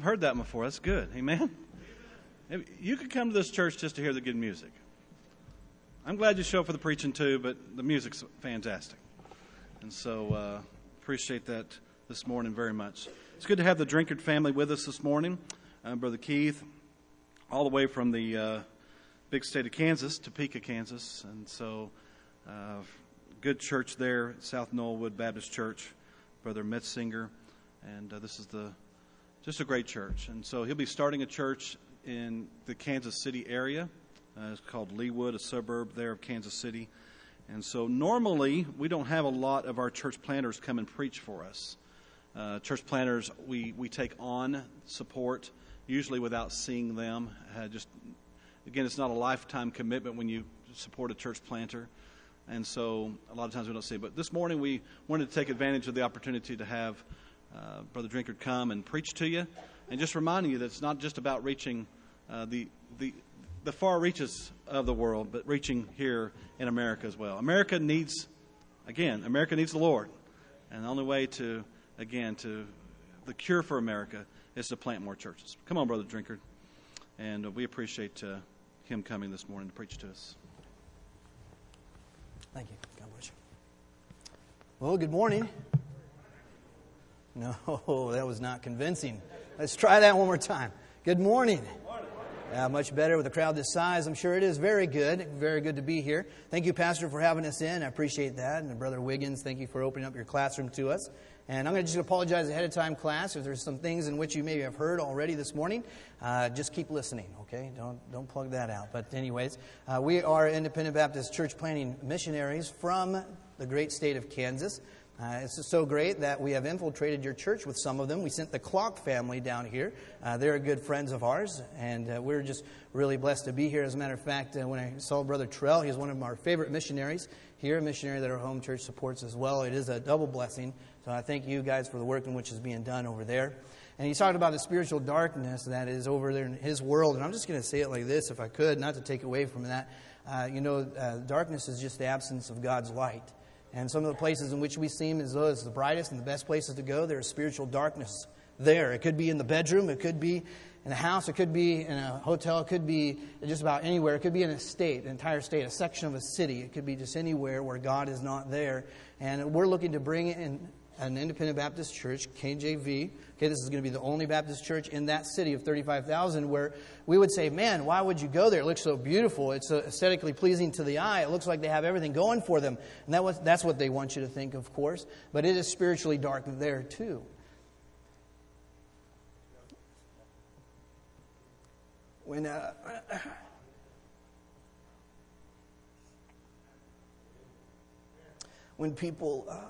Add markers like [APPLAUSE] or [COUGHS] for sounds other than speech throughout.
I've heard that before. That's good. Amen. You could come to this church just to hear the good music. I'm glad you show up for the preaching too, but the music's fantastic. And so uh, appreciate that this morning very much. It's good to have the Drinkard family with us this morning. Uh, Brother Keith, all the way from the uh, big state of Kansas, Topeka, Kansas. And so, uh, good church there, South Knollwood Baptist Church. Brother Metzinger. And uh, this is the just a great church. And so he'll be starting a church in the Kansas City area. Uh, it's called Leawood, a suburb there of Kansas City. And so normally we don't have a lot of our church planters come and preach for us. Uh, church planters, we, we take on support, usually without seeing them. Uh, just again, it's not a lifetime commitment when you support a church planter. And so a lot of times we don't see. But this morning we wanted to take advantage of the opportunity to have uh, Brother Drinkard come and preach to you, and just reminding you that it's not just about reaching uh, the, the, the far reaches of the world, but reaching here in America as well. America needs, again, America needs the Lord. And the only way to, again, to the cure for America is to plant more churches. Come on, Brother Drinkard. And uh, we appreciate uh, him coming this morning to preach to us. Thank you. God bless you. Well, good morning. [LAUGHS] No, that was not convincing. Let's try that one more time. Good morning. Uh, much better with a crowd this size. I'm sure it is very good. Very good to be here. Thank you, Pastor, for having us in. I appreciate that. And Brother Wiggins, thank you for opening up your classroom to us. And I'm going to just apologize ahead of time, class, if there's some things in which you maybe have heard already this morning. Uh, just keep listening, okay? Don't, don't plug that out. But, anyways, uh, we are Independent Baptist Church planting missionaries from the great state of Kansas. Uh, it's so great that we have infiltrated your church with some of them. We sent the Clock family down here. Uh, they're good friends of ours, and uh, we're just really blessed to be here. As a matter of fact, uh, when I saw Brother Terrell, he's one of our favorite missionaries here, a missionary that our home church supports as well. It is a double blessing. So I thank you guys for the work in which is being done over there. And he talked about the spiritual darkness that is over there in his world. And I'm just going to say it like this, if I could, not to take away from that. Uh, you know, uh, darkness is just the absence of God's light. And some of the places in which we seem as though it's the brightest and the best places to go, there's spiritual darkness there. It could be in the bedroom, it could be in a house, it could be in a hotel, it could be just about anywhere. It could be in a state, an entire state, a section of a city. It could be just anywhere where God is not there. And we're looking to bring it in an independent Baptist church, KJV. Okay, this is going to be the only Baptist church in that city of 35,000 where we would say, man, why would you go there? It looks so beautiful. It's so aesthetically pleasing to the eye. It looks like they have everything going for them. And that was, that's what they want you to think, of course. But it is spiritually dark there, too. When, uh, [COUGHS] when people. Uh,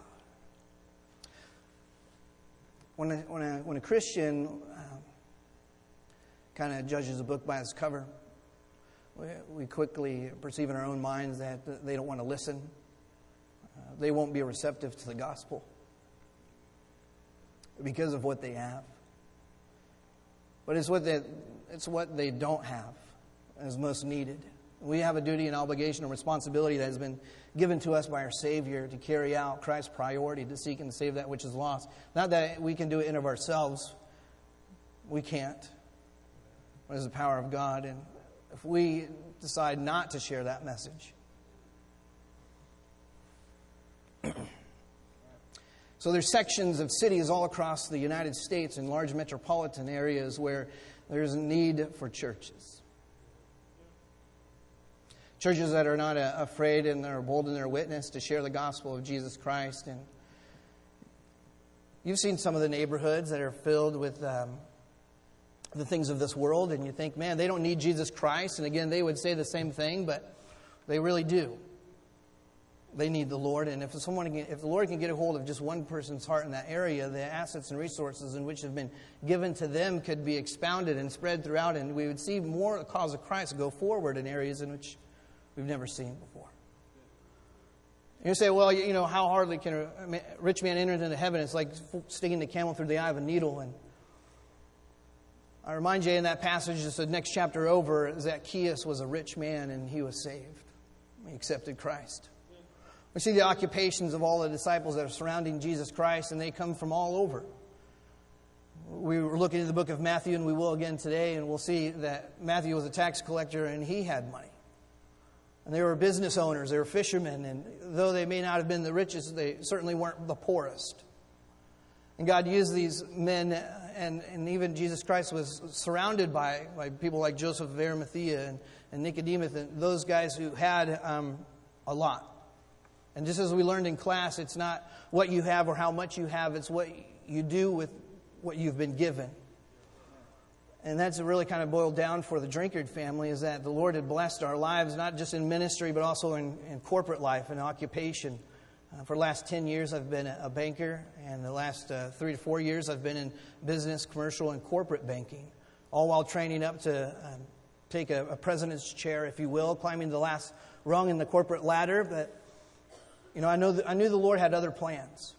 when a, when a, when a Christian uh, kind of judges a book by its cover, we, we, quickly perceive in our own minds that they don't want to listen. Uh, they won't be receptive to the gospel because of what they have. But it's what they, it's what they don't have as most needed. We have a duty and obligation and responsibility that has been given to us by our Savior to carry out Christ's priority to seek and save that which is lost. Not that we can do it in of ourselves. We can't. It is the power of God. And if we decide not to share that message, [CLEARS THROAT] so there's sections of cities all across the United States in large metropolitan areas where there's a need for churches. Churches that are not uh, afraid and are bold in their witness to share the gospel of Jesus Christ. And you've seen some of the neighborhoods that are filled with um, the things of this world, and you think, man, they don't need Jesus Christ. And again, they would say the same thing, but they really do. they need the Lord. And if someone, can, if the Lord can get a hold of just one person's heart in that area, the assets and resources in which have been given to them could be expounded and spread throughout, and we would see more cause of Christ go forward in areas in which we've never seen before. You say, well, you know, how hardly can a rich man enter into heaven? It's like sticking the camel through the eye of a needle. And I remind you in that passage, just the next chapter over, Zacchaeus was a rich man and he was saved. He accepted Christ. We see the occupations of all the disciples that are surrounding Jesus Christ, and they come from all over. We were looking at the book of Matthew, and we will again today, and we'll see that Matthew was a tax collector and he had money. And they were business owners, they were fishermen, and though they may not have been the richest, they certainly weren't the poorest. And God used these men, and, and even Jesus Christ was surrounded by, by people like Joseph of Arimathea and, and Nicodemus, and those guys who had um, a lot. And just as we learned in class, it's not what you have or how much you have, it's what you do with what you've been given. And that's really kind of boiled down for the Drinkard family is that the Lord had blessed our lives, not just in ministry, but also in, in corporate life and occupation. Uh, for the last 10 years, I've been a banker, and the last uh, three to four years, I've been in business, commercial, and corporate banking, all while training up to um, take a, a president's chair, if you will, climbing the last rung in the corporate ladder. But, you know, I, know I knew the Lord had other plans.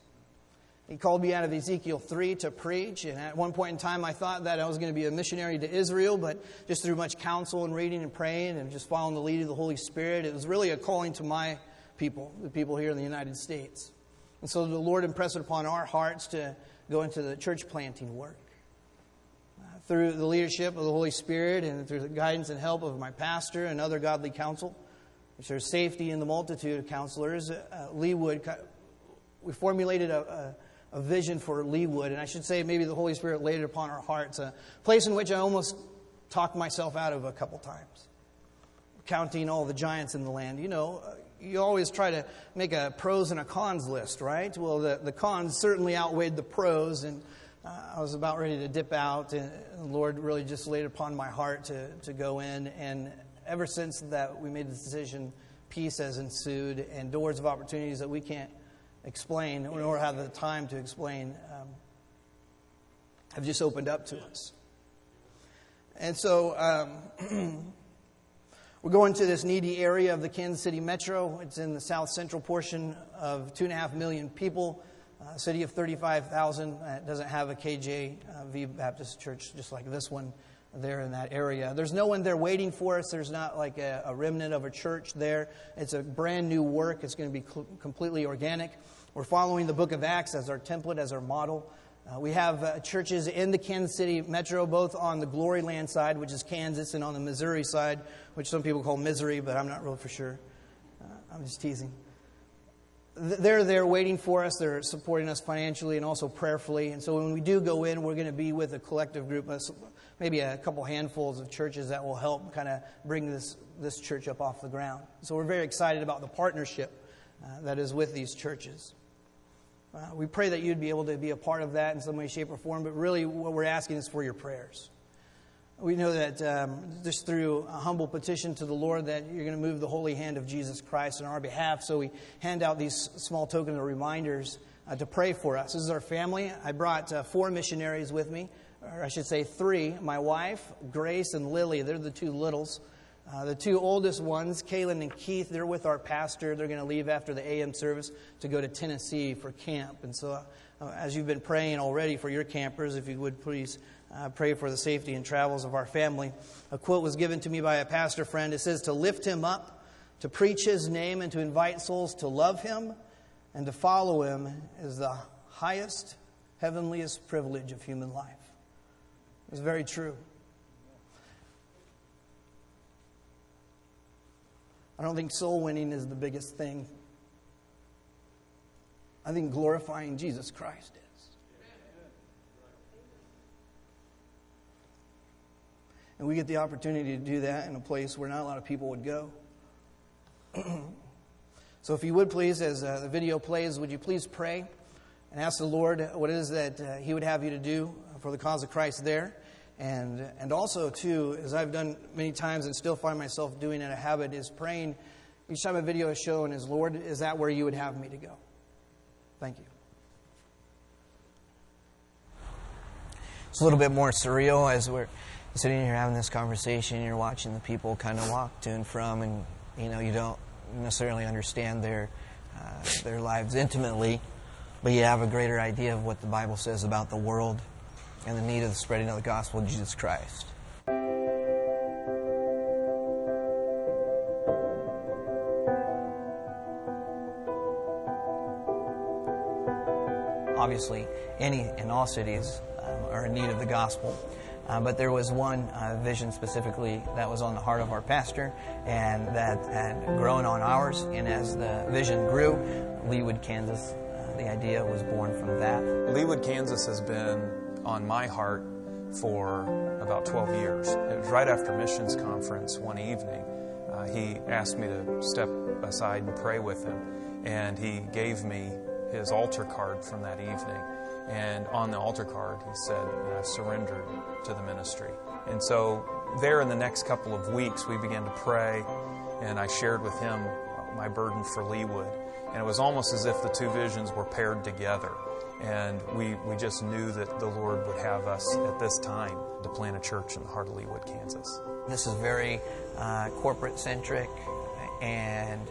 He called me out of Ezekiel 3 to preach, and at one point in time I thought that I was going to be a missionary to Israel, but just through much counsel and reading and praying and just following the lead of the Holy Spirit, it was really a calling to my people, the people here in the United States. And so the Lord impressed it upon our hearts to go into the church planting work. Uh, through the leadership of the Holy Spirit and through the guidance and help of my pastor and other godly counsel, which there's safety in the multitude of counselors, uh, we formulated a, a a vision for Leawood, and I should say maybe the Holy Spirit laid it upon our hearts, a place in which I almost talked myself out of a couple times, counting all the giants in the land. You know, you always try to make a pros and a cons list, right? Well, the, the cons certainly outweighed the pros, and uh, I was about ready to dip out, and the Lord really just laid upon my heart to, to go in. And ever since that we made the decision, peace has ensued, and doors of opportunities that we can't explain or have the time to explain um, have just opened up to us. And so um, [CLEARS THROAT] we're going to this needy area of the Kansas City metro. It's in the south central portion of two and a half million people, a city of 35,000. It doesn't have a KJV uh, Baptist church just like this one there in that area. There's no one there waiting for us. There's not like a, a remnant of a church there. It's a brand new work. It's going to be cl- completely organic. We're following the book of Acts as our template, as our model. Uh, we have uh, churches in the Kansas City metro, both on the Glory Land side, which is Kansas, and on the Missouri side, which some people call Misery, but I'm not real for sure. Uh, I'm just teasing. They're there waiting for us. They're supporting us financially and also prayerfully. And so when we do go in, we're going to be with a collective group, maybe a couple handfuls of churches that will help kind of bring this, this church up off the ground. So we're very excited about the partnership uh, that is with these churches. Uh, we pray that you'd be able to be a part of that in some way, shape, or form, but really what we're asking is for your prayers. We know that um, just through a humble petition to the Lord that you're going to move the holy hand of Jesus Christ on our behalf. So we hand out these small tokens of reminders uh, to pray for us. This is our family. I brought uh, four missionaries with me, or I should say three. My wife, Grace, and Lily. They're the two littles. Uh, the two oldest ones, Kaylin and Keith, they're with our pastor. They're going to leave after the AM service to go to Tennessee for camp. And so, uh, as you've been praying already for your campers, if you would please uh, pray for the safety and travels of our family. A quote was given to me by a pastor friend. It says, To lift him up, to preach his name, and to invite souls to love him and to follow him is the highest, heavenliest privilege of human life. It's very true. I don't think soul winning is the biggest thing. I think glorifying Jesus Christ is. And we get the opportunity to do that in a place where not a lot of people would go. [CLEARS THROAT] so, if you would please, as uh, the video plays, would you please pray and ask the Lord what it is that uh, He would have you to do for the cause of Christ there? And, and also, too, as I've done many times and still find myself doing it a habit, is praying each time a video is shown is, Lord, is that where you would have me to go? Thank you. It's a little bit more surreal as we're sitting here having this conversation. You're watching the people kind of walk to and from, and you know you don't necessarily understand their uh, their lives intimately, but you have a greater idea of what the Bible says about the world and the need of the spreading of the gospel of Jesus Christ. Obviously, any and all cities um, are in need of the gospel. Uh, but there was one uh, vision specifically that was on the heart of our pastor and that had grown on ours. And as the vision grew, Leawood, Kansas, uh, the idea was born from that. Leawood, Kansas has been on my heart for about 12 years. It was right after missions conference one evening. Uh, he asked me to step aside and pray with him, and he gave me his altar card from that evening. And on the altar card, he said, I've surrendered to the ministry. And so, there in the next couple of weeks, we began to pray, and I shared with him my burden for Leawood. And it was almost as if the two visions were paired together. And we, we just knew that the Lord would have us at this time to plant a church in the heart of Leawood, Kansas. This is very uh, corporate centric and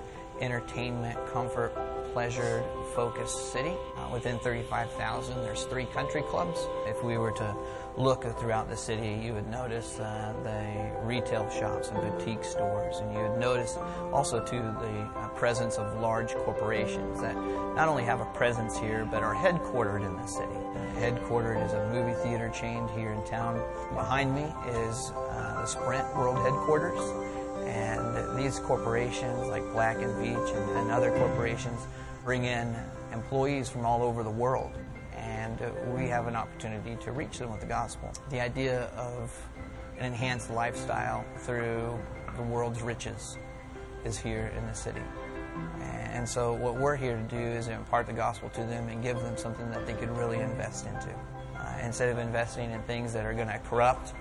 entertainment, comfort, pleasure focused city. Uh, within 35,000, there's three country clubs. If we were to look throughout the city, you would notice uh, the retail shops and boutique stores, and you would notice also too the uh, presence of large corporations that not only have a presence here but are headquartered in the city. headquartered is a movie theater chain here in town. Behind me is uh, the Sprint World Headquarters. And these corporations, like Black and Veatch and, and other corporations, bring in employees from all over the world. And uh, we have an opportunity to reach them with the gospel. The idea of an enhanced lifestyle through the world's riches is here in the city. And so, what we're here to do is impart the gospel to them and give them something that they could really invest into. Uh, instead of investing in things that are going to corrupt,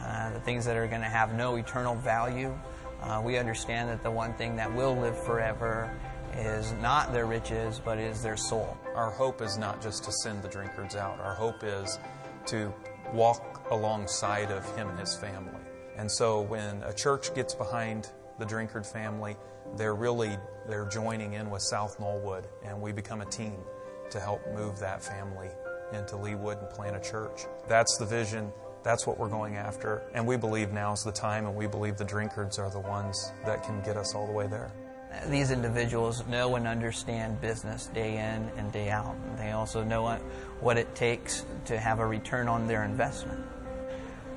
uh, the things that are going to have no eternal value, uh, we understand that the one thing that will live forever is not their riches, but is their soul. Our hope is not just to send the drinkards out. Our hope is to walk alongside of him and his family. And so when a church gets behind the drinkard family, they're really they're joining in with South Knollwood, and we become a team to help move that family into Leawood and plant a church. That's the vision. That's what we're going after. And we believe now is the time, and we believe the drinkards are the ones that can get us all the way there. These individuals know and understand business day in and day out. They also know what it takes to have a return on their investment.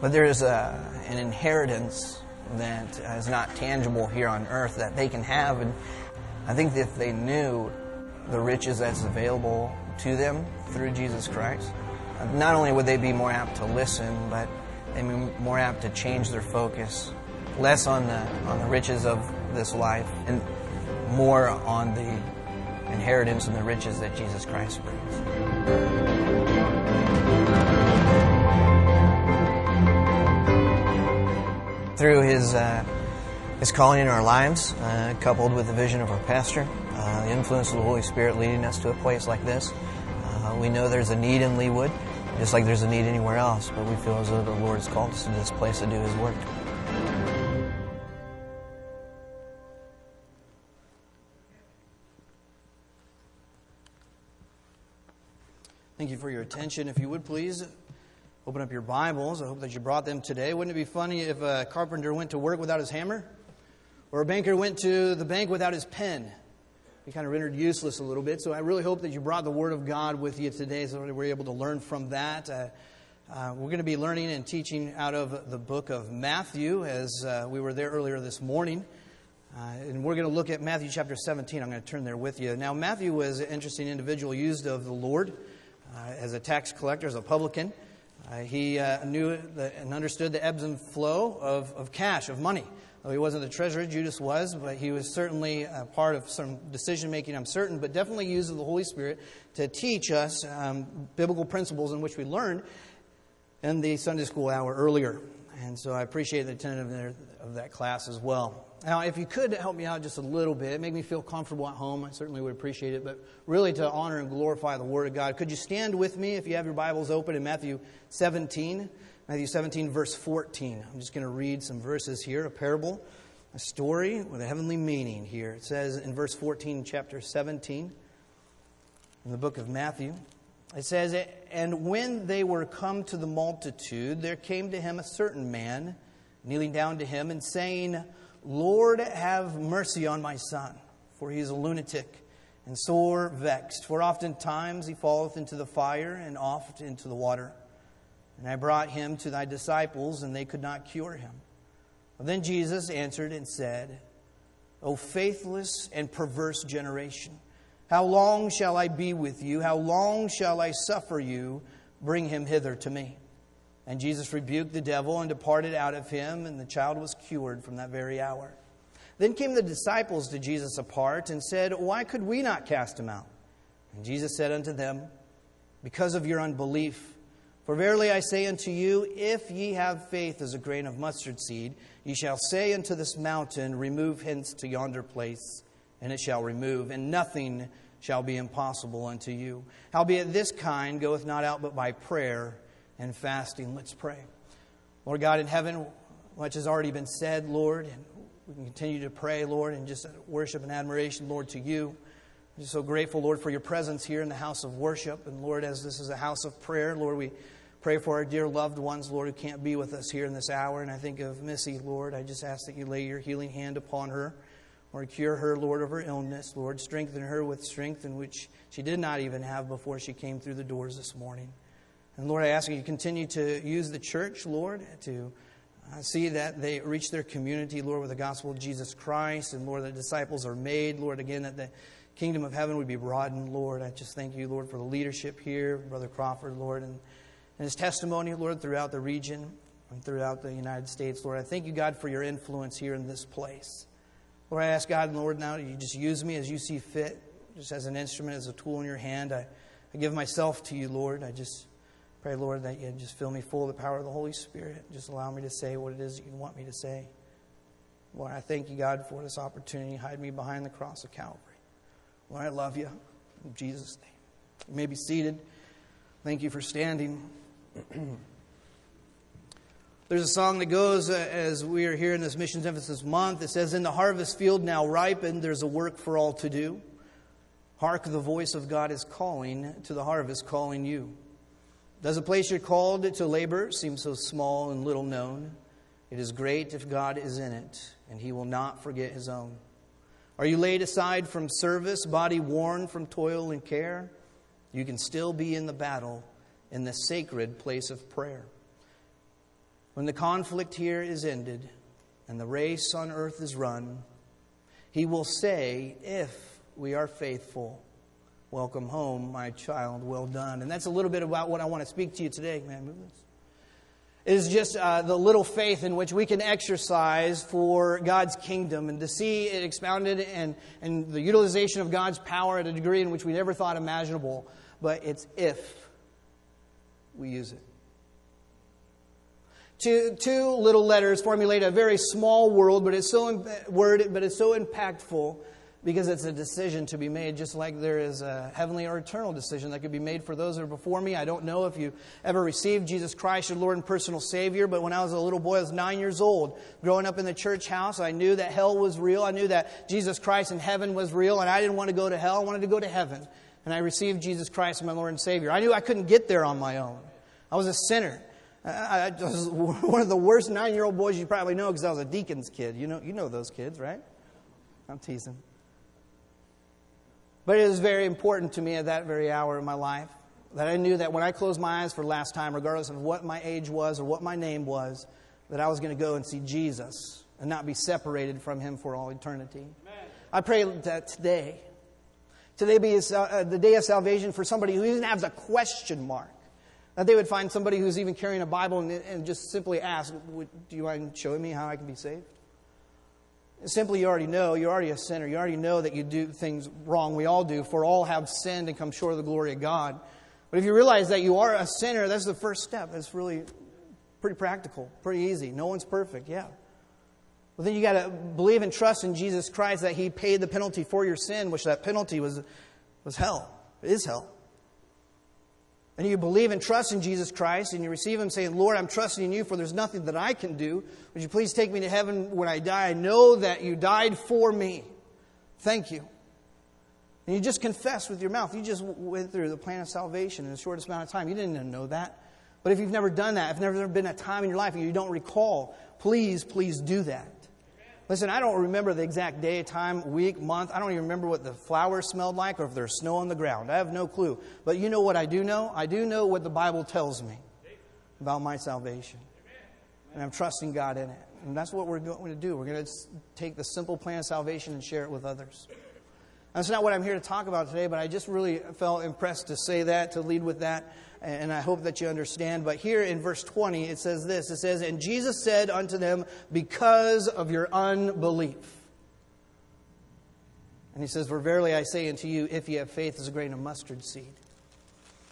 But there is a, an inheritance that is not tangible here on earth that they can have. And I think if they knew the riches that's available to them through Jesus Christ, not only would they be more apt to listen, but they'd be more apt to change their focus, less on the on the riches of this life, and more on the inheritance and the riches that Jesus Christ brings. Through his uh, his calling in our lives, uh, coupled with the vision of our pastor, uh, the influence of the Holy Spirit leading us to a place like this, uh, we know there's a need in Leawood just like there's a need anywhere else, but we feel as though the Lord has called us to this place to do His work. Thank you for your attention. If you would please open up your Bibles. I hope that you brought them today. Wouldn't it be funny if a carpenter went to work without his hammer? Or a banker went to the bank without his pen? Be kind of rendered useless a little bit. So I really hope that you brought the Word of God with you today so that we're able to learn from that. Uh, uh, we're going to be learning and teaching out of the book of Matthew as uh, we were there earlier this morning. Uh, and we're going to look at Matthew chapter 17. I'm going to turn there with you. Now, Matthew was an interesting individual used of the Lord uh, as a tax collector, as a publican. Uh, he knew the, and understood the ebbs and flow of, of cash, of money. Though he wasn't the treasurer, Judas was, but he was certainly a part of some decision making, I'm certain, but definitely used the Holy Spirit to teach us um, biblical principles in which we learned in the Sunday school hour earlier. And so I appreciate the attendance of that class as well. Now, if you could help me out just a little bit, make me feel comfortable at home, I certainly would appreciate it. But really to honor and glorify the Word of God, could you stand with me if you have your Bibles open in Matthew 17? Matthew 17, verse 14. I'm just going to read some verses here, a parable, a story with a heavenly meaning here. It says in verse 14, chapter 17, in the book of Matthew, it says, And when they were come to the multitude, there came to him a certain man, kneeling down to him and saying, Lord, have mercy on my son, for he is a lunatic and sore vexed. For oftentimes he falleth into the fire and oft into the water. And I brought him to thy disciples, and they could not cure him. then Jesus answered and said, O faithless and perverse generation, how long shall I be with you? How long shall I suffer you? Bring him hither to me. And Jesus rebuked the devil and departed out of him, and the child was cured from that very hour. Then came the disciples to Jesus apart and said, Why could we not cast him out? And Jesus said unto them, Because of your unbelief. For verily I say unto you, if ye have faith as a grain of mustard seed, ye shall say unto this mountain, Remove hence to yonder place, and it shall remove, and nothing shall be impossible unto you. Howbeit this kind goeth not out but by prayer and fasting. Let's pray. Lord God in heaven, much has already been said, Lord, and we can continue to pray, Lord, and just worship and admiration, Lord, to you. I'm just so grateful, Lord, for your presence here in the house of worship. And Lord, as this is a house of prayer, Lord, we pray for our dear loved ones, Lord, who can't be with us here in this hour. And I think of Missy, Lord. I just ask that you lay your healing hand upon her. Lord, cure her, Lord, of her illness. Lord, strengthen her with strength in which she did not even have before she came through the doors this morning. And Lord, I ask you continue to use the church, Lord, to uh, see that they reach their community, Lord, with the gospel of Jesus Christ. And Lord, the disciples are made, Lord, again, that the kingdom of heaven would be broadened, Lord. I just thank you, Lord, for the leadership here, Brother Crawford, Lord, and his testimony, Lord, throughout the region and throughout the United States. Lord, I thank you, God, for your influence here in this place. Lord, I ask God, Lord, now you just use me as you see fit, just as an instrument, as a tool in your hand. I, I give myself to you, Lord. I just Pray, Lord, that you just fill me full of the power of the Holy Spirit. Just allow me to say what it is that you want me to say. Lord, I thank you, God, for this opportunity. Hide me behind the cross of Calvary. Lord, I love you. In Jesus' name. You may be seated. Thank you for standing. [CLEARS THROAT] There's a song that goes uh, as we are here in this Missions Emphasis Month. It says, In the harvest field now ripened, there's a work for all to do. Hark, the voice of God is calling to the harvest, calling you. Does the place you're called to labor seem so small and little known? It is great if God is in it, and he will not forget his own. Are you laid aside from service, body worn from toil and care? You can still be in the battle in the sacred place of prayer. When the conflict here is ended and the race on earth is run, he will say, If we are faithful, Welcome home, my child. Well done. And that's a little bit about what I want to speak to you today. Man, move this. Is just uh, the little faith in which we can exercise for God's kingdom and to see it expounded and, and the utilization of God's power at a degree in which we never thought imaginable. But it's if we use it. Two, two little letters formulate a very small world, but it's so word, but it's so impactful because it's a decision to be made, just like there is a heavenly or eternal decision that could be made for those that are before me. I don't know if you ever received Jesus Christ, your Lord and personal Savior, but when I was a little boy, I was nine years old, growing up in the church house, I knew that hell was real. I knew that Jesus Christ in heaven was real, and I didn't want to go to hell. I wanted to go to heaven. And I received Jesus Christ as my Lord and Savior. I knew I couldn't get there on my own. I was a sinner. I, was [LAUGHS] one of the worst nine year old boys you probably know because I was a deacon's kid. You know, you know those kids, right? I'm teasing. But it was very important to me at that very hour in my life that I knew that when I closed my eyes for the last time, regardless of what my age was or what my name was, that I was going to go and see Jesus and not be separated from him for all eternity. Amen. I pray that today, today be uh, the day of salvation for somebody who even has a question mark. That they would find somebody who's even carrying a Bible and, just simply ask, Do you mind showing me how I can be saved? Simply, you already know, you're already a sinner. You already know that you do things wrong. We all do, for all have sinned and come short of the glory of God. But if you realize that you are a sinner, that's the first step. That's really Pretty practical, pretty easy. No one's perfect, yeah. But then you got to believe and trust in Jesus Christ that He paid the penalty for your sin, which that penalty was, was hell, it is hell. And you believe and trust in Jesus Christ and you receive Him saying, Lord, I'm trusting in you for there's nothing that I can do. Would you please take me to heaven when I die? I know that you died for me. Thank you. And you just confess with your mouth. You just went through the plan of salvation in the shortest amount of time. You didn't even know that. But if you've never done that, if there's never been a time in your life and you don't recall, please, please do that. Listen, I don't remember the exact day, time, week, month. I don't even remember what the flowers smelled like or if there's snow on the ground. I have no clue. But you know what I do know? I do know what the Bible tells me about my salvation. And I'm trusting God in it. And that's what we're going to do. We're going to take the simple plan of salvation and share it with others. That's not what I'm here to talk about today, but I just really felt impressed to say that, to lead with that, and I hope that you understand. But here in verse 20, it says this It says, And Jesus said unto them, Because of your unbelief. And he says, For verily I say unto you, if ye have faith as a grain of mustard seed.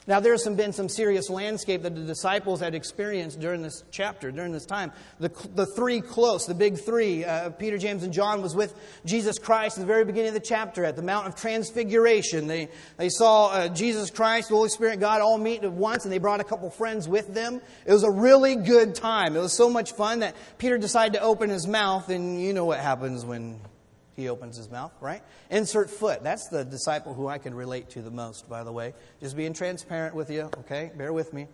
Now, there's some, been some serious landscape that the disciples had experienced during this chapter, during this time. The, the three close, the big three, uh, Peter, James, and John, was with Jesus Christ at the very beginning of the chapter at the Mount of Transfiguration. They, they saw uh, Jesus Christ, the Holy Spirit, God all meet at once, and they brought a couple friends with them. It was a really good time. It was so much fun that Peter decided to open his mouth, and you know what happens when he opens his mouth, right? Insert foot. That's the disciple who I can relate to the most, by the way. Just being transparent with you, okay? Bear with me.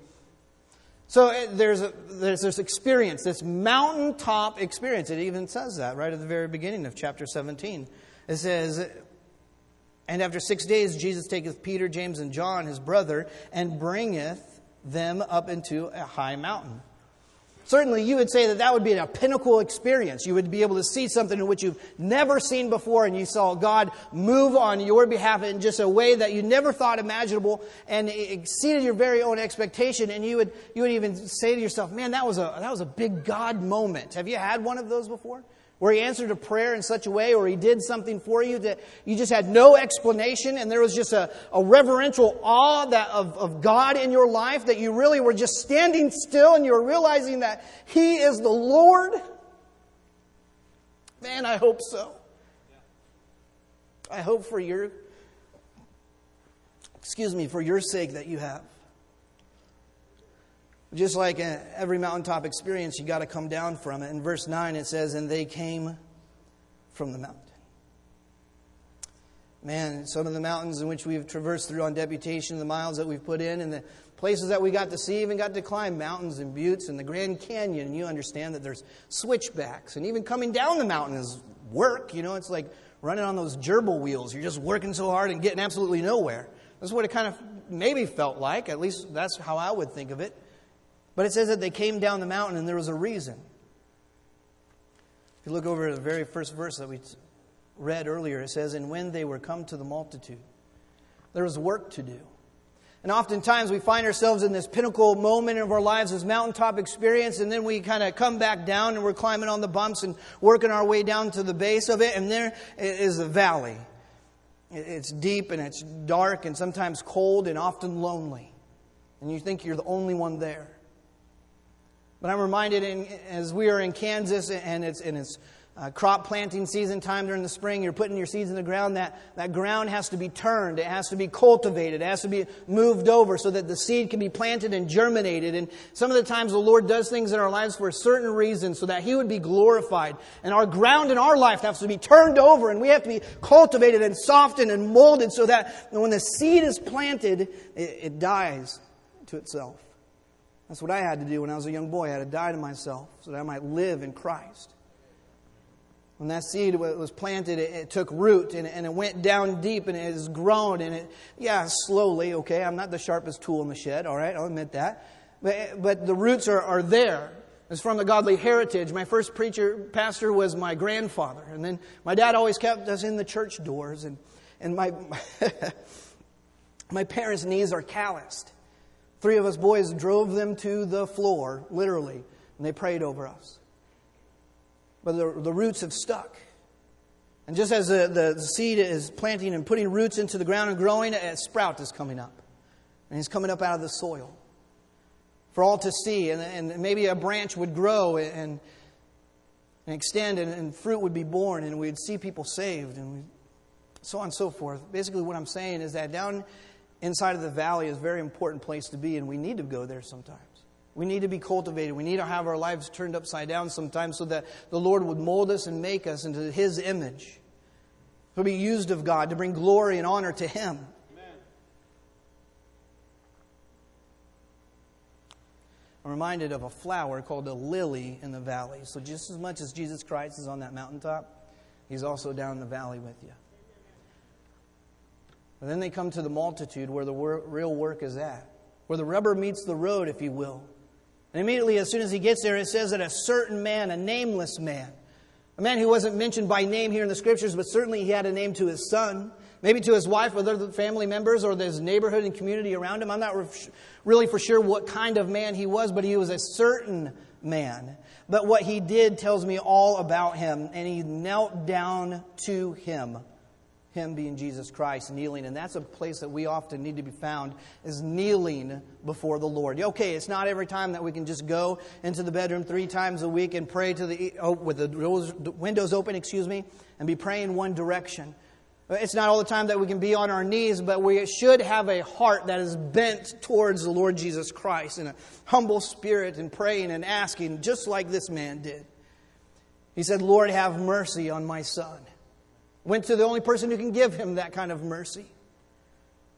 So eh, there's, a, there's this experience, this mountaintop experience. It even says that right at the very beginning of chapter 17. It says, And after six days, Jesus taketh Peter, James, and John, his brother, and bringeth them up into a high mountain Certainly, you would say that that would be a pinnacle experience. You would be able to see something in which you've never seen before, and you saw God move on your behalf in just a way that you never thought imaginable and exceeded your very own expectation. And you would, you would even say to yourself, man, that was, a, that was a big God moment. Have you had one of those before? Where he answered a prayer in such a way or he did something for you that you just had no explanation and there was just a, a reverential awe that, of, of god in your life that you really were just standing still and you were realizing that he is the lord? Man i hope so. I hope for your excuse me for your sake that you have just like every mountaintop experience, you got to come down from it. In verse 9, it says, And they came from the mountain. Man, some of the mountains in which we've traversed through on deputation, the miles that we've put in, and the places that we got to see, even got to climb mountains and buttes and the Grand Canyon, and you understand that there's switchbacks. And even coming down the mountain is work. You know, it's like running on those gerbil wheels. You're just working so hard and getting absolutely nowhere. That's what it kind of maybe felt like. At least that's how I would think of it. But it says that they came down the mountain and there was a reason. If you look over the very first verse that we read earlier, it says, And when they were come to the multitude, there was work to do. And oftentimes we find ourselves in this pinnacle moment of our lives, this mountaintop experience, and then we kind of come back down and we're climbing on the bumps and working our way down to the base of it, and there is the valley. It's deep and it's dark and sometimes cold and often lonely. And you think you're the only one there. But I'm reminded in, as we are in Kansas and it's, and it's uh, crop planting season time during the spring, you're putting your seeds in the ground, that, that ground has to be turned. It has to be cultivated. It has to be moved over so that the seed can be planted and germinated. And some of the times the Lord does things in our lives for a certain reason so that He would be glorified. And our ground in our life has to be turned over and we have to be cultivated and softened and molded so that when the seed is planted, it, it dies to itself. That's what I had to do when I was a young boy. I had to die to myself so that I might live in Christ. When that seed was planted, it, it took root and, and, it went down deep and it has grown and it, yeah, slowly, okay. I'm not the sharpest tool in the shed, all right, I'll admit that. But, but the roots are, are there. It's from the godly heritage. My first preacher, pastor was my grandfather. And then my dad always kept us in the church doors. And, and my, [LAUGHS] my parents' knees are calloused. Three of us boys drove them to the floor, literally, and they prayed over us. But the, the roots have stuck. And just as the, the seed is planting and putting roots into the ground and growing, a sprout is coming up. And he's coming up out of the soil. for all to see. And, and maybe a branch would grow and, and extend, and, and fruit would be born, and we'd see people saved, and so on and so forth. Basically, what I'm saying is that down inside of the valley is a very important place to be, and we need to go there sometimes. We need to be cultivated. We need to have our lives turned upside down sometimes so that the Lord would mold us and make us into His image. To be used of God, to bring glory and honor to Him. I'm reminded of a flower called a lily in the valley. So, just as much as Jesus Christ is on that mountaintop, he's also down in the valley with you. But then they come to the multitude where the wor- real work is at, where the rubber meets the road, if you will. And immediately, as soon as he gets there, it says that a certain man, a nameless man, a man who wasn't mentioned by name here in the scriptures, but certainly he had a name to his son, maybe to his wife or other family members or his neighborhood and community around him. I'm not really for sure what kind of man he was, but he was a certain man. But what he did tells me all about him, and he knelt down to him. Him being Jesus Christ, kneeling. And that's a place that we often need to be found, is kneeling before the Lord. Okay, it's not every time that we can just go into the bedroom three times a week and pray to the, oh, with the windows open, excuse me, and be praying one direction. It's not all the time that we can be on our knees, but we should have a heart that is bent towards the Lord Jesus Christ in a humble spirit and praying and asking, just like this man did. He said, Lord, have mercy on my son. Went to the only person who can give him that kind of mercy.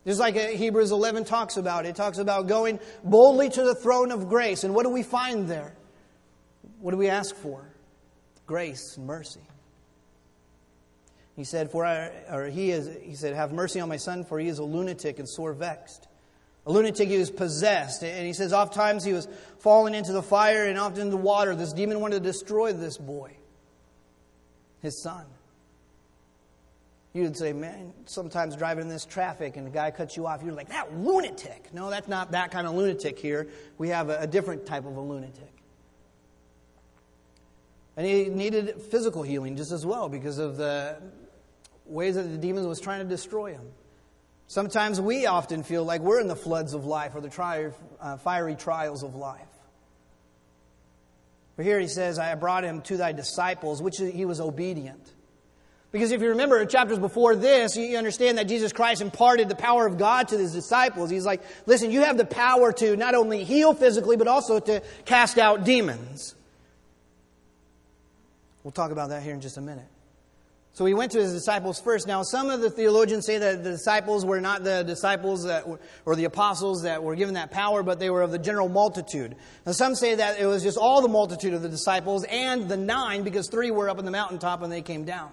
Just like uh, Hebrews 11 talks about, it talks about going boldly to the throne of grace. And what do we find there? What do we ask for? Grace and mercy. He said, for I, or he is, he said, have mercy on my son, for he is a lunatic and sore vexed. A lunatic, he was possessed. And he says, oftentimes he was falling into the fire and often into the water. This demon wanted to destroy this boy, his son. You would say, man, sometimes driving in this traffic and the guy cuts you off, you're like, that lunatic. No, that's not that kind of lunatic here. We have a, a different type of a lunatic. And he needed physical healing just as well because of the ways that the demons was trying to destroy him. Sometimes we often feel like we're in the floods of life or the tri- uh, fiery trials of life. But here he says, I brought him to thy disciples, which he was obedient. Because if you remember chapters before this, you understand that Jesus Christ imparted the power of God to his disciples. He's like, listen, you have the power to not only heal physically, but also to cast out demons. We'll talk about that here in just a minute. So he went to his disciples first. Now, some of the theologians say that the disciples were not the disciples that were, or the apostles that were given that power, but they were of the general multitude. Now, some say that it was just all the multitude of the disciples and the nine, because three were up on the mountaintop when they came down.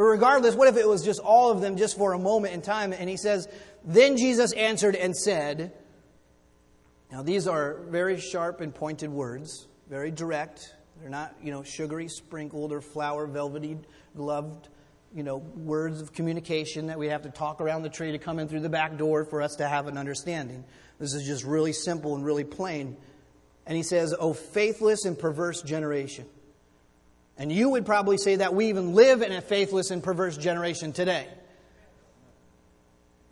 But regardless, what if it was just all of them just for a moment in time? And he says, Then Jesus answered and said, Now, these are very sharp and pointed words, very direct. They're not, you know, sugary, sprinkled, or flower, velvety gloved, you know, words of communication that we have to talk around the tree to come in through the back door for us to have an understanding. This is just really simple and really plain. And he says, Oh, faithless and perverse generation. And you would probably say that we even live in a faithless and perverse generation today.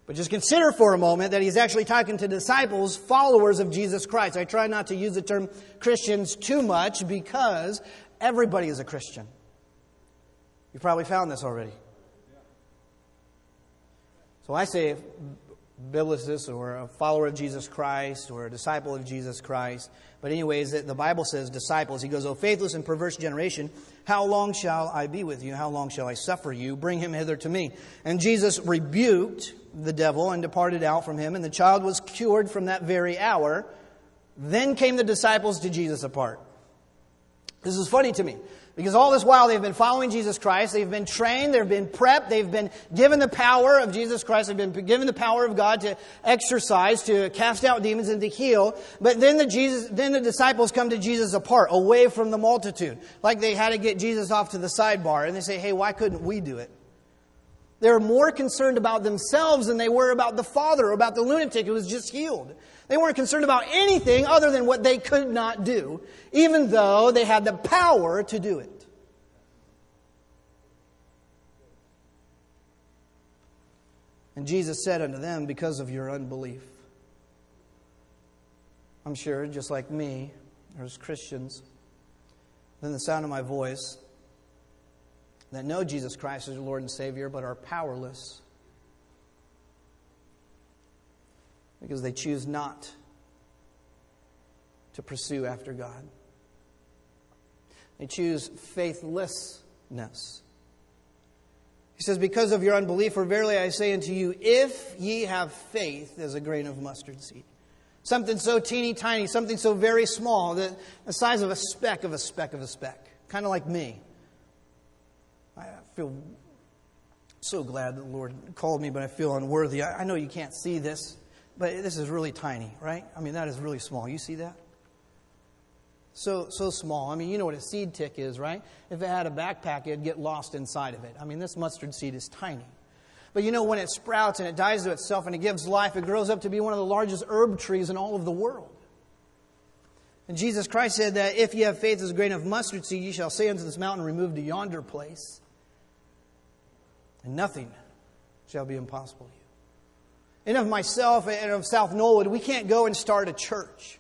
But just consider for a moment that he's actually talking to disciples, followers of Jesus Christ. I try not to use the term Christians too much because everybody is a Christian. You've probably found this already. So I say biblicist or a follower of Jesus Christ or a disciple of Jesus Christ. But, anyways, the Bible says disciples. He goes, O faithless and perverse generation, how long shall I be with you? How long shall I suffer you? Bring him hither to me. And Jesus rebuked the devil and departed out from him, and the child was cured from that very hour. Then came the disciples to Jesus apart. This is funny to me because all this while they've been following Jesus Christ, they've been trained, they've been prepped, they've been given the power of Jesus Christ, they've been given the power of God to exercise, to cast out demons and to heal. But then the Jesus, then the disciples come to Jesus apart, away from the multitude. Like they had to get Jesus off to the sidebar and they say, hey, why couldn't we do it? They were more concerned about themselves than they were about the Father about the lunatic who was just healed. They weren't concerned about anything other than what they could not do, even though they had the power to do it. And Jesus said unto them, Because of your unbelief. I'm sure, just like me, or as Christians, then the sound of my voice, that know Jesus Christ as your Lord and Savior, but are powerless because they choose not to pursue after God. They choose faithlessness. He says, Because of your unbelief, for verily I say unto you, if ye have faith as a grain of mustard seed, something so teeny tiny, something so very small, the, the size of a speck of a speck of a speck, kind of like me. I feel so glad that the Lord called me, but I feel unworthy. I, I know you can't see this, but this is really tiny, right? I mean, that is really small. You see that? So, so small. I mean, you know what a seed tick is, right? If it had a backpack, it'd get lost inside of it. I mean, this mustard seed is tiny. But you know, when it sprouts and it dies to itself and it gives life, it grows up to be one of the largest herb trees in all of the world. And Jesus Christ said that if you have faith as a grain of mustard seed, you shall say unto this mountain, Remove to yonder place, and nothing shall be impossible. And of myself and of South Knollwood, we can't go and start a church.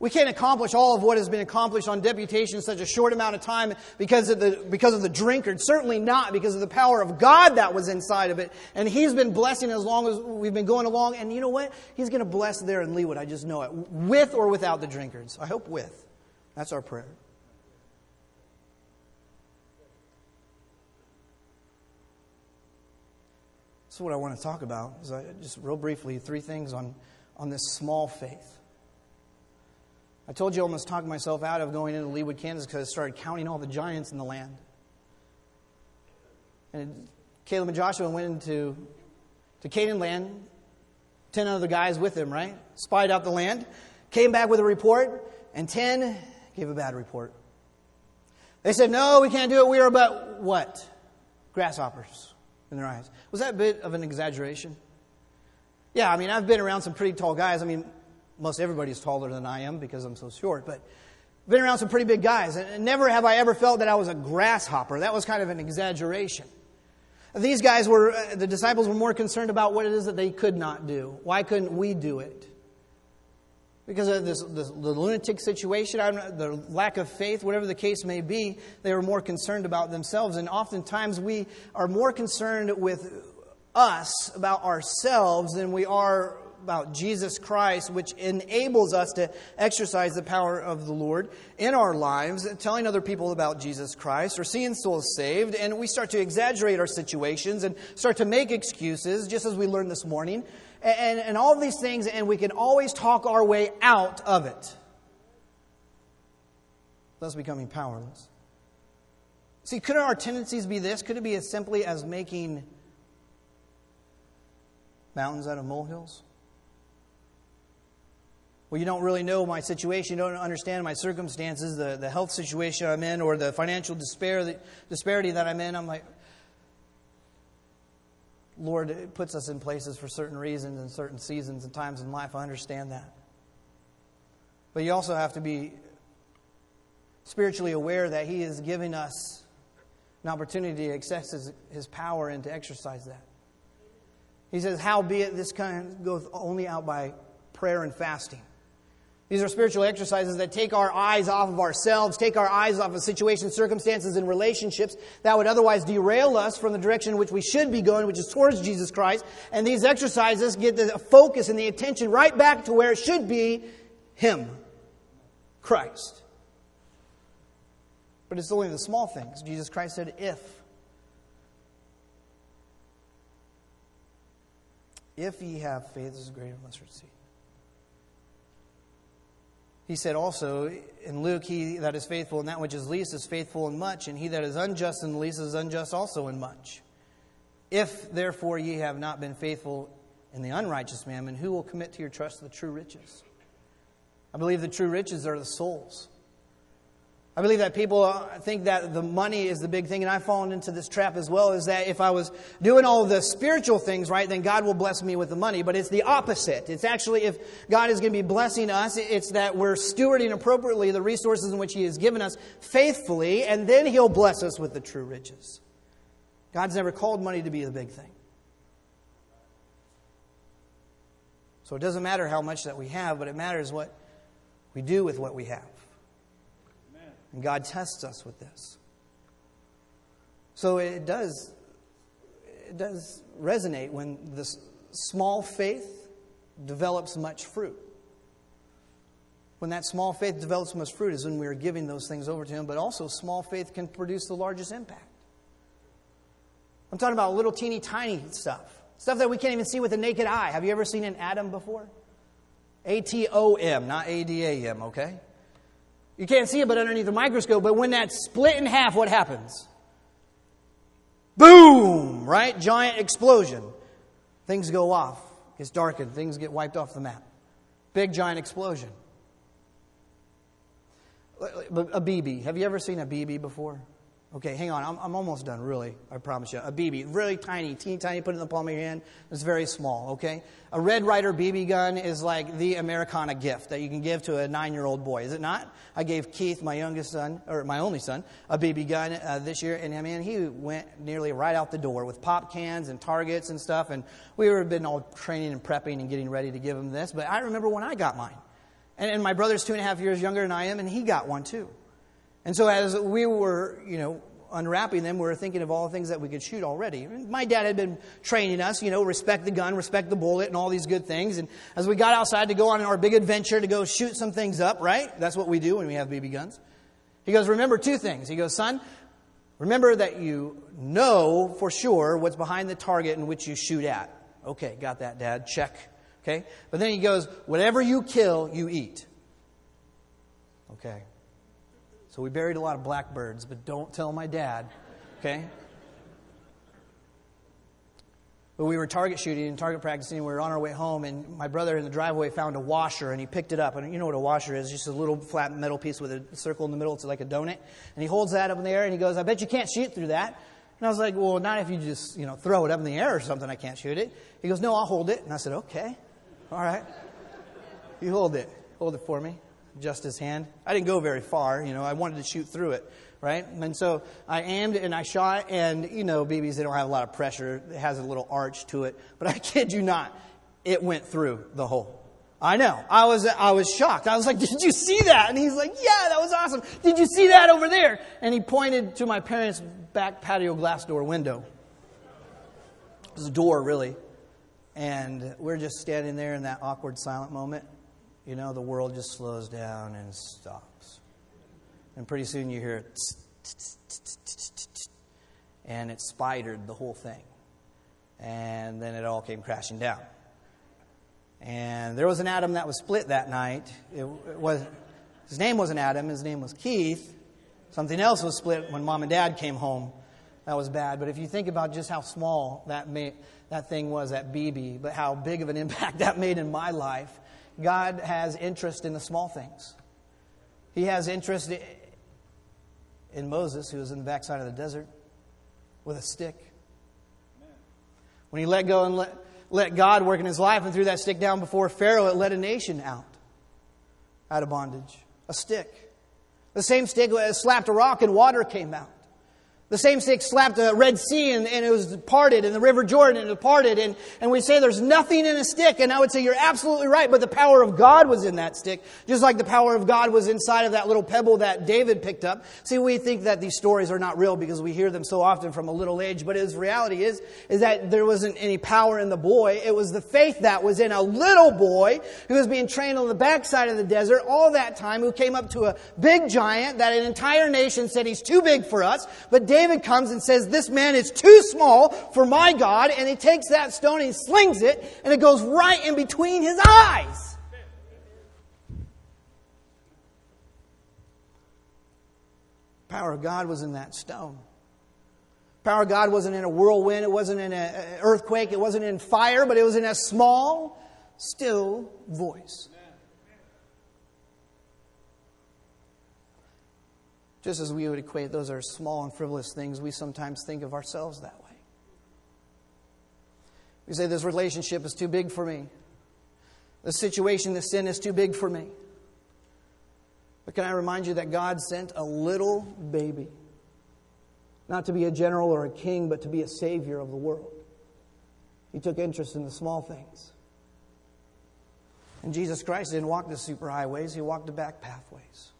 We can't accomplish all of what has been accomplished on deputation in such a short amount of time because of the, because of the drinker. Certainly not because of the power of God that was inside of it. And He's been blessing as long as we've been going along. And you know what? He's going to bless there in Leawood. I just know it. With or without the drinkards. I hope with. That's our prayer. So what I want to talk about is I, just real briefly three things on, on this small faith. I told you I almost talked myself out of going into Leawood, Kansas because I started counting all the giants in the land. And Caleb and Joshua went into to Canaan land, 10 other guys with them, right? Spied out the land, came back with a report, and 10 gave a bad report. They said, No, we can't do it. We are but what? Grasshoppers in their eyes. Was that a bit of an exaggeration? Yeah, I mean, I've been around some pretty tall guys. I mean, most everybody's taller than I am because I'm so short, but been around some pretty big guys, and never have I ever felt that I was a grasshopper. That was kind of an exaggeration. These guys were, uh, the disciples were more concerned about what it is that they could not do. Why couldn't we do it? Because of this, this the lunatic situation, the lack of faith, whatever the case may be, they were more concerned about themselves. And oftentimes we are more concerned with us, about ourselves, than we are about Jesus Christ, which enables us to exercise the power of the Lord in our lives, telling other people about Jesus Christ or seeing souls saved. And we start to exaggerate our situations and start to make excuses, just as we learned this morning, and, and all these things, and we can always talk our way out of it, thus becoming powerless. See, could our tendencies be this? Could it be as simply as making mountains out of molehills? well, you don't really know my situation, you don't understand my circumstances, the, the health situation I'm in, or the financial despair, the disparity that I'm in. I'm like, Lord, puts us in places for certain reasons and certain seasons and times in life. I understand that. But you also have to be spiritually aware that He is giving us an opportunity to access His, his power and to exercise that. He says, Howbeit this kind goeth only out by prayer and fasting. These are spiritual exercises that take our eyes off of ourselves, take our eyes off of situations, circumstances, and relationships that would otherwise derail us from the direction in which we should be going, which is towards Jesus Christ. And these exercises get the focus and the attention right back to where it should be Him, Christ. But it's only the small things. Jesus Christ said, if. If ye have faith as great as mustard seed. He said also in Luke, He that is faithful in that which is least is faithful in much, and he that is unjust in the least is unjust also in much. If therefore ye have not been faithful in the unrighteous mammon, who will commit to your trust the true riches? I believe the true riches are the souls. I believe that people uh, think that the money is the big thing, and I've fallen into this trap as well. Is that if I was doing all the spiritual things right, then God will bless me with the money. But it's the opposite. It's actually if God is going to be blessing us, it's that we're stewarding appropriately the resources in which He has given us faithfully, and then He'll bless us with the true riches. God's never called money to be the big thing. So it doesn't matter how much that we have, but it matters what We do with what we have. And God tests us with this. So it does, it does resonate when this small faith develops much fruit. When that small faith develops much fruit is when we are giving those things over to Him, but also small faith can produce the largest impact. I'm talking about little teeny tiny stuff. Stuff that we can't even see with the naked eye. Have you ever seen an atom before? A T O M, not A D A M, okay? You can't see it but underneath the microscope, but when that's split in half, what happens? Boom! Right? Giant explosion. Things go off, gets darkened, things get wiped off the map. Big giant explosion. A BB. Have you ever seen a BB before? Okay, hang on. I'm, I'm almost done, really. I promise you. A BB, really tiny, teeny tiny, put it in the palm of your hand. It's very small, okay? A Red Ryder BB gun is like the Americana gift that you can give to a nine year old boy, is it not? I gave Keith, my youngest son, or my only son, a BB gun uh, this year, and I mean, he went nearly right out the door with pop cans and targets and stuff, and we were been all training and prepping and getting ready to give him this. But I remember when I got mine. And, and my brother's two and a half years younger than I am, and he got one too. And so as we were, you know, unwrapping them, we were thinking of all the things that we could shoot already. My dad had been training us, you know, respect the gun, respect the bullet, and all these good things. And as we got outside to go on our big adventure to go shoot some things up, right? That's what we do when we have BB guns. He goes, remember two things. He goes, son, remember that you know for sure what's behind the target in which you shoot at. Okay, got that, dad. Check. Okay? But then he goes, whatever you kill, you eat. Okay. So we buried a lot of blackbirds, but don't tell my dad, okay? But we were target shooting and target practicing. We were on our way home, and my brother in the driveway found a washer, and he picked it up. And you know what a washer is? Just a little flat metal piece with a circle in the middle. It's like a donut. And he holds that up in the air, and he goes, "I bet you can't shoot through that." And I was like, "Well, not if you just you know throw it up in the air or something. I can't shoot it." He goes, "No, I'll hold it." And I said, "Okay, all right. You hold it. Hold it for me." Just his hand. I didn't go very far, you know, I wanted to shoot through it, right? And so I aimed and I shot, and, you know, BBs, they don't have a lot of pressure. It has a little arch to it. But I [LAUGHS] kid you not, it went through the hole. I know. I was, I was shocked. I was like, Did you see that? And he's like, Yeah, that was awesome. Did you see that over there? And he pointed to my parents' back patio glass door window. It was a door, really. And we're just standing there in that awkward, silent moment you know, the world just slows down and stops. And pretty soon you hear it, and it spidered the whole thing. And then it all came crashing down. And there was an Adam that was split that night. It, was, his name wasn't Adam, his name was Keith. Something else was split when mom and dad came home. That was bad. But if you think about just how small that, that thing was at BB, but how big of an [LAUGHS] impact that made in my life, God has interest in the small things. He has interest in Moses, who was in the backside of the desert with a stick. When he let go and let, let God work in his life and threw that stick down before Pharaoh, it led a nation out, out of bondage. A stick. The same stick slapped a rock and water came out. The same stick slapped the Red Sea and, and, it was parted, and the River Jordan and it parted. And, and we say there's nothing in a stick. And I would say you're absolutely right, but the power of God was in that stick, just like the power of God was inside of that little pebble that David picked up. See, we think that these stories are not real because we hear them so often from a little age, but his reality is, is that there wasn't any power in the boy. It was the faith that was in a little boy who was being trained on the backside of the desert all that time, who came up to a big giant that an entire nation said he's too big for us. But David comes and says, This man is too small for my God. And he takes that stone and he slings it, and it goes right in between his eyes. Power of God was in that stone. Power of God wasn't in a whirlwind, it wasn't in an earthquake, it wasn't in fire, but it was in a small, still voice. Just as we would equate those are small and frivolous things, we sometimes think of ourselves that way. We say, This relationship is too big for me. The situation, the sin is too big for me. But can I remind you that God sent a little baby, not to be a general or a king, but to be a savior of the world? He took interest in the small things. And Jesus Christ didn't walk the super highways, he walked the back pathways.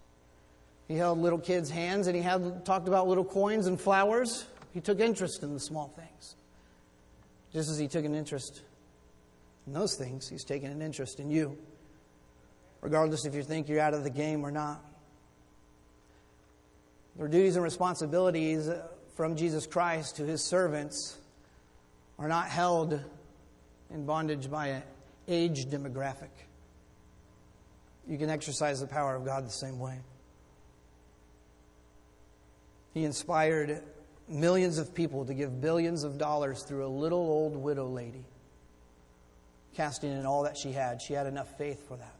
He held little kids' hands and he had talked about little coins and flowers. He took interest in the small things. Just as he took an interest in those things, he's taken an interest in you. Regardless if you think you're out of the game or not. Their duties and responsibilities from Jesus Christ to his servants are not held in bondage by an age demographic. You can exercise the power of God the same way. He inspired millions of people to give billions of dollars through a little old widow lady, casting in all that she had. She had enough faith for that.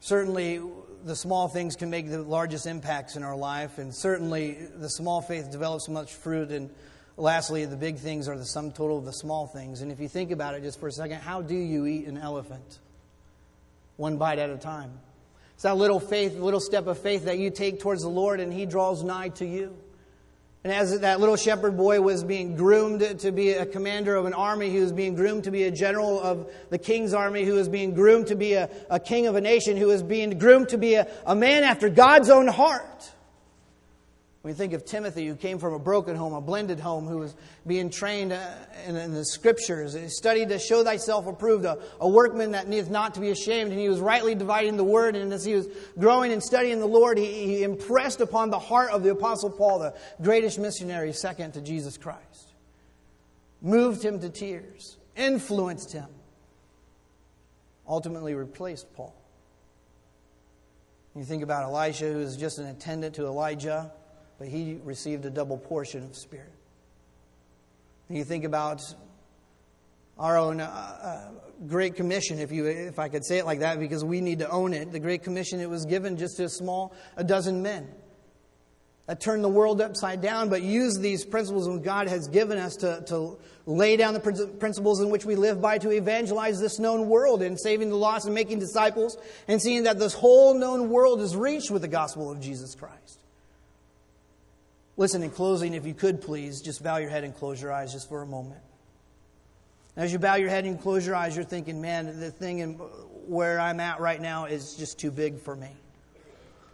Certainly, the small things can make the largest impacts in our life, and certainly the small faith develops much fruit. And lastly, the big things are the sum total of the small things. And if you think about it just for a second, how do you eat an elephant? One bite at a time. It's that little faith, little step of faith that you take towards the Lord, and He draws nigh to you. And as that little shepherd boy was being groomed to be a commander of an army, he was being groomed to be a general of the king's army, who was being groomed to be a, a king of a nation, who was being groomed to be a, a man after God's own heart. You think of Timothy, who came from a broken home, a blended home, who was being trained uh, in, the scriptures, he studied to show thyself approved, a, a workman that needeth not to be ashamed, and he was rightly dividing the word. And as he was growing and studying the Lord, he, he impressed upon the heart of the Apostle Paul, the greatest missionary second to Jesus Christ. Moved him to tears, influenced him, ultimately replaced Paul. You think about Elisha, who was just an attendant to Elijah but he received a double portion of Spirit. And you think about our own uh, uh, Great Commission, if, you, if I could say it like that, because we need to own it. The Great Commission, it was given just to a small, a dozen men that turned the world upside down, but use these principles that God has given us to, to lay down the principles in which we live by to evangelize this known world and saving the lost and making disciples and seeing that this whole known world is reached with the gospel of Jesus Christ. Listen, in closing, if you could please, just bow your head and close your eyes just for a moment. As you bow your head and close your eyes, you're thinking, man, the thing in, where I'm at right now is just too big for me.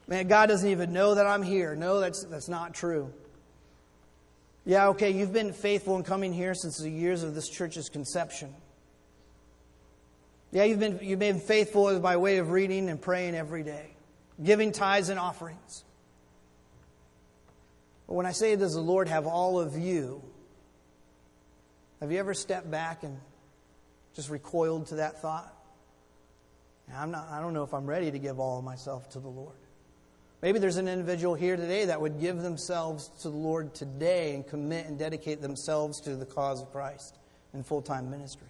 Man, God doesn't even know that I'm here. No, that's, that's not true. Yeah, okay, you've been faithful in coming here since the years of this church's conception. Yeah, you've been, you've been faithful by way of reading and praying every day, giving tithes and offerings. But when I say, does the Lord have all of you? Have you ever stepped back and just recoiled to that thought? I'm not, I don't know if I'm ready to give all of myself to the Lord. Maybe there's an individual here today that would give themselves to the Lord today and commit and dedicate themselves to the cause of Christ in full time ministry.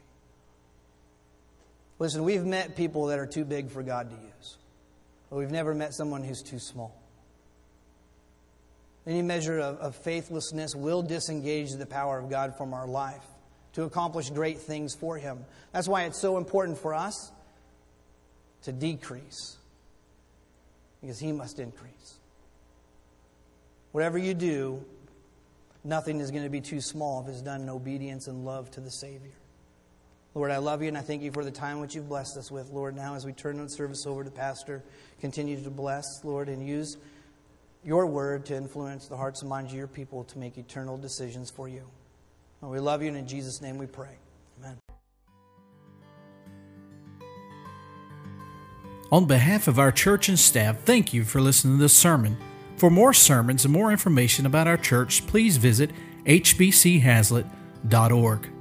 Listen, we've met people that are too big for God to use, but we've never met someone who's too small. Any measure of, of faithlessness will disengage the power of God from our life to accomplish great things for Him. That's why it's so important for us to decrease, because He must increase. Whatever you do, nothing is going to be too small if it's done in obedience and love to the Savior. Lord, I love you and I thank you for the time which you've blessed us with. Lord, now as we turn the service over to Pastor, continue to bless, Lord, and use your word to influence the hearts and minds of your people to make eternal decisions for you. And we love you, and in Jesus' name we pray. Amen. On behalf of our church and staff, thank you for listening to this sermon. For more sermons and more information about our church, please visit hbchazlitt.org.